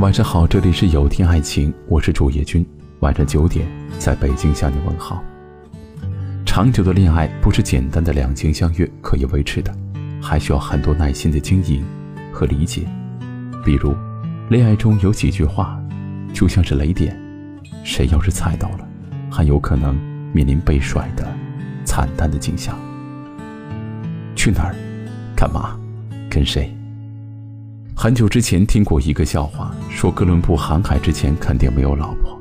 晚上好，这里是有天爱情，我是主页君。晚上九点，在北京向你问好。长久的恋爱不是简单的两情相悦可以维持的，还需要很多耐心的经营和理解。比如，恋爱中有几句话，就像是雷点，谁要是踩到了，很有可能面临被甩的惨淡的景象。去哪儿？干嘛？跟谁？很久之前听过一个笑话，说哥伦布航海之前肯定没有老婆，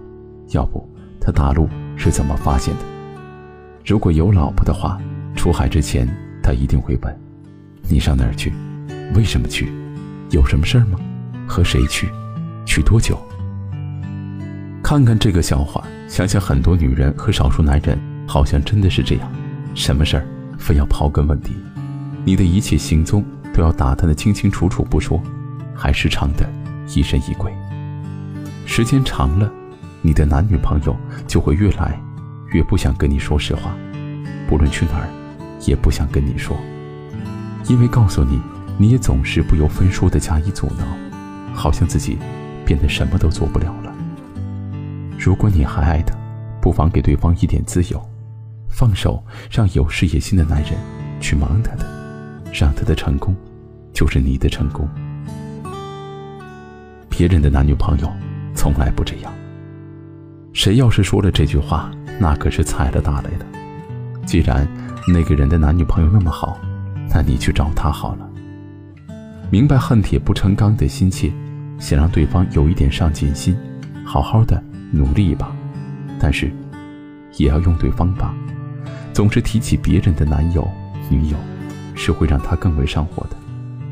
要不他大陆是怎么发现的？如果有老婆的话，出海之前他一定会问：你上哪儿去？为什么去？有什么事儿吗？和谁去？去多久？看看这个笑话，想想很多女人和少数男人好像真的是这样，什么事儿非要刨根问底，你的一切行踪都要打探的清清楚楚不说。还时常的疑神疑鬼，时间长了，你的男女朋友就会越来越不想跟你说实话，不论去哪儿，也不想跟你说，因为告诉你，你也总是不由分说的加以阻挠，好像自己变得什么都做不了了。如果你还爱他，不妨给对方一点自由，放手让有事业心的男人去忙他的，让他的成功就是你的成功。别人的男女朋友从来不这样。谁要是说了这句话，那可是踩了大雷的。既然那个人的男女朋友那么好，那你去找他好了。明白恨铁不成钢的心切，想让对方有一点上进心，好好的努力一把。但是，也要用对方法。总是提起别人的男友、女友，是会让他更为上火的。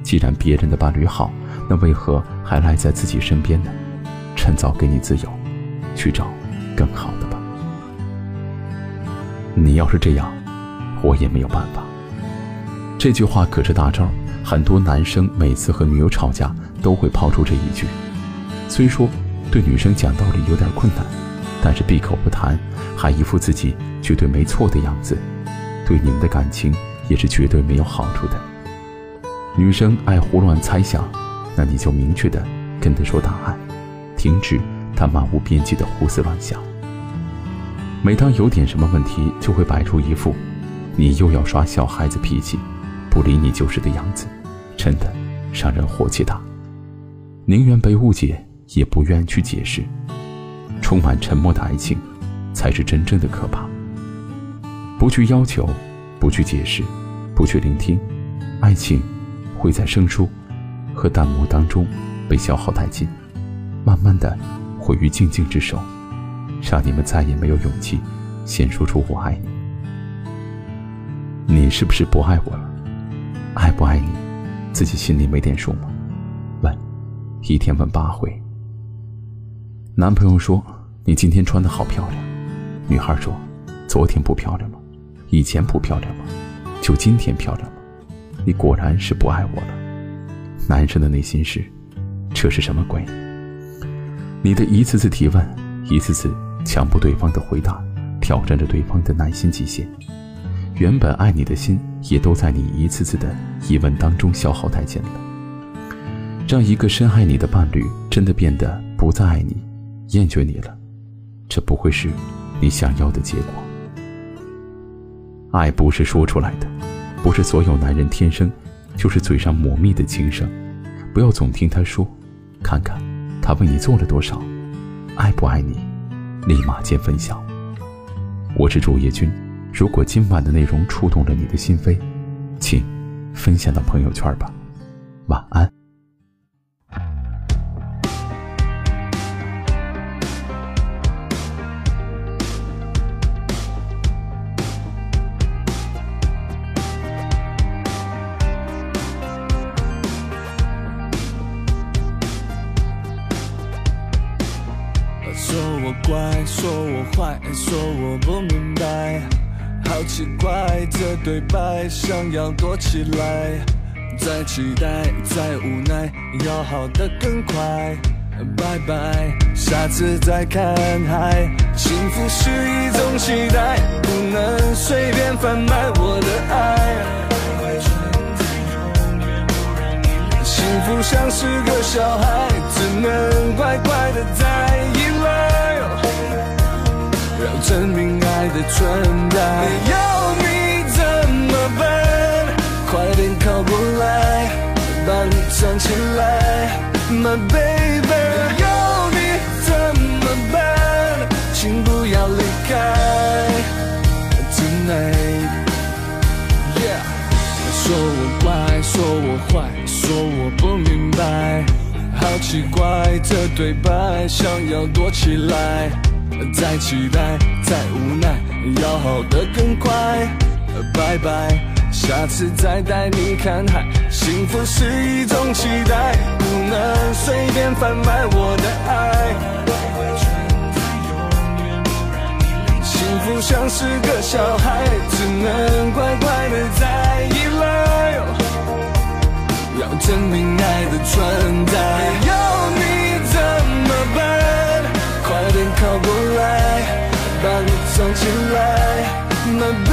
既然别人的伴侣好，那为何还赖在自己身边呢？趁早给你自由，去找更好的吧。你要是这样，我也没有办法。这句话可是大招，很多男生每次和女友吵架都会抛出这一句。虽说对女生讲道理有点困难，但是闭口不谈，还一副自己绝对没错的样子，对你们的感情也是绝对没有好处的。女生爱胡乱猜想。那你就明确的跟她说答案，停止她漫无边际的胡思乱想。每当有点什么问题，就会摆出一副你又要耍小孩子脾气，不理你就是的样子，真的让人火气大。宁愿被误解，也不愿去解释。充满沉默的爱情，才是真正的可怕。不去要求，不去解释，不去聆听，爱情会在生疏。和淡漠当中被消耗殆尽，慢慢的毁于静静之手，让你们再也没有勇气先说出我爱你。你是不是不爱我了？爱不爱你，自己心里没点数吗？问，一天问八回。男朋友说：“你今天穿的好漂亮。”女孩说：“昨天不漂亮吗？以前不漂亮吗？就今天漂亮吗？你果然是不爱我了。”男生的内心是：这是什么鬼？你的一次次提问，一次次强迫对方的回答，挑战着对方的耐心极限。原本爱你的心，也都在你一次次的疑问当中消耗殆尽了。让一个深爱你的伴侣真的变得不再爱你，厌倦你了，这不会是你想要的结果。爱不是说出来的，不是所有男人天生就是嘴上抹蜜的轻声。不要总听他说，看看他为你做了多少，爱不爱你，立马见分晓。我是主页君，如果今晚的内容触动了你的心扉，请分享到朋友圈吧。晚安。怪，说我坏，说我不明白，好奇怪，这对白想要躲起来，再期待，再无奈，要好的更快，拜拜，下次再看海。幸福是一种期待，不能随便贩卖我的爱。幸福像是个小孩，只能乖乖。的在要证明爱的存在。没有你怎么办？快点靠过来，把你藏起来，My baby。没有你怎么办？请不要离开，Tonight。Yeah，说我坏，说我坏，说我不明白，好奇怪这对白，想要躲起来，再期待，再无奈，要好的更快，拜拜，下次再带你看海，幸福是一种期待，不能随便贩卖我的爱。幸福像是个小孩，只能乖乖的在依赖，要证明爱的存在。藏起来，My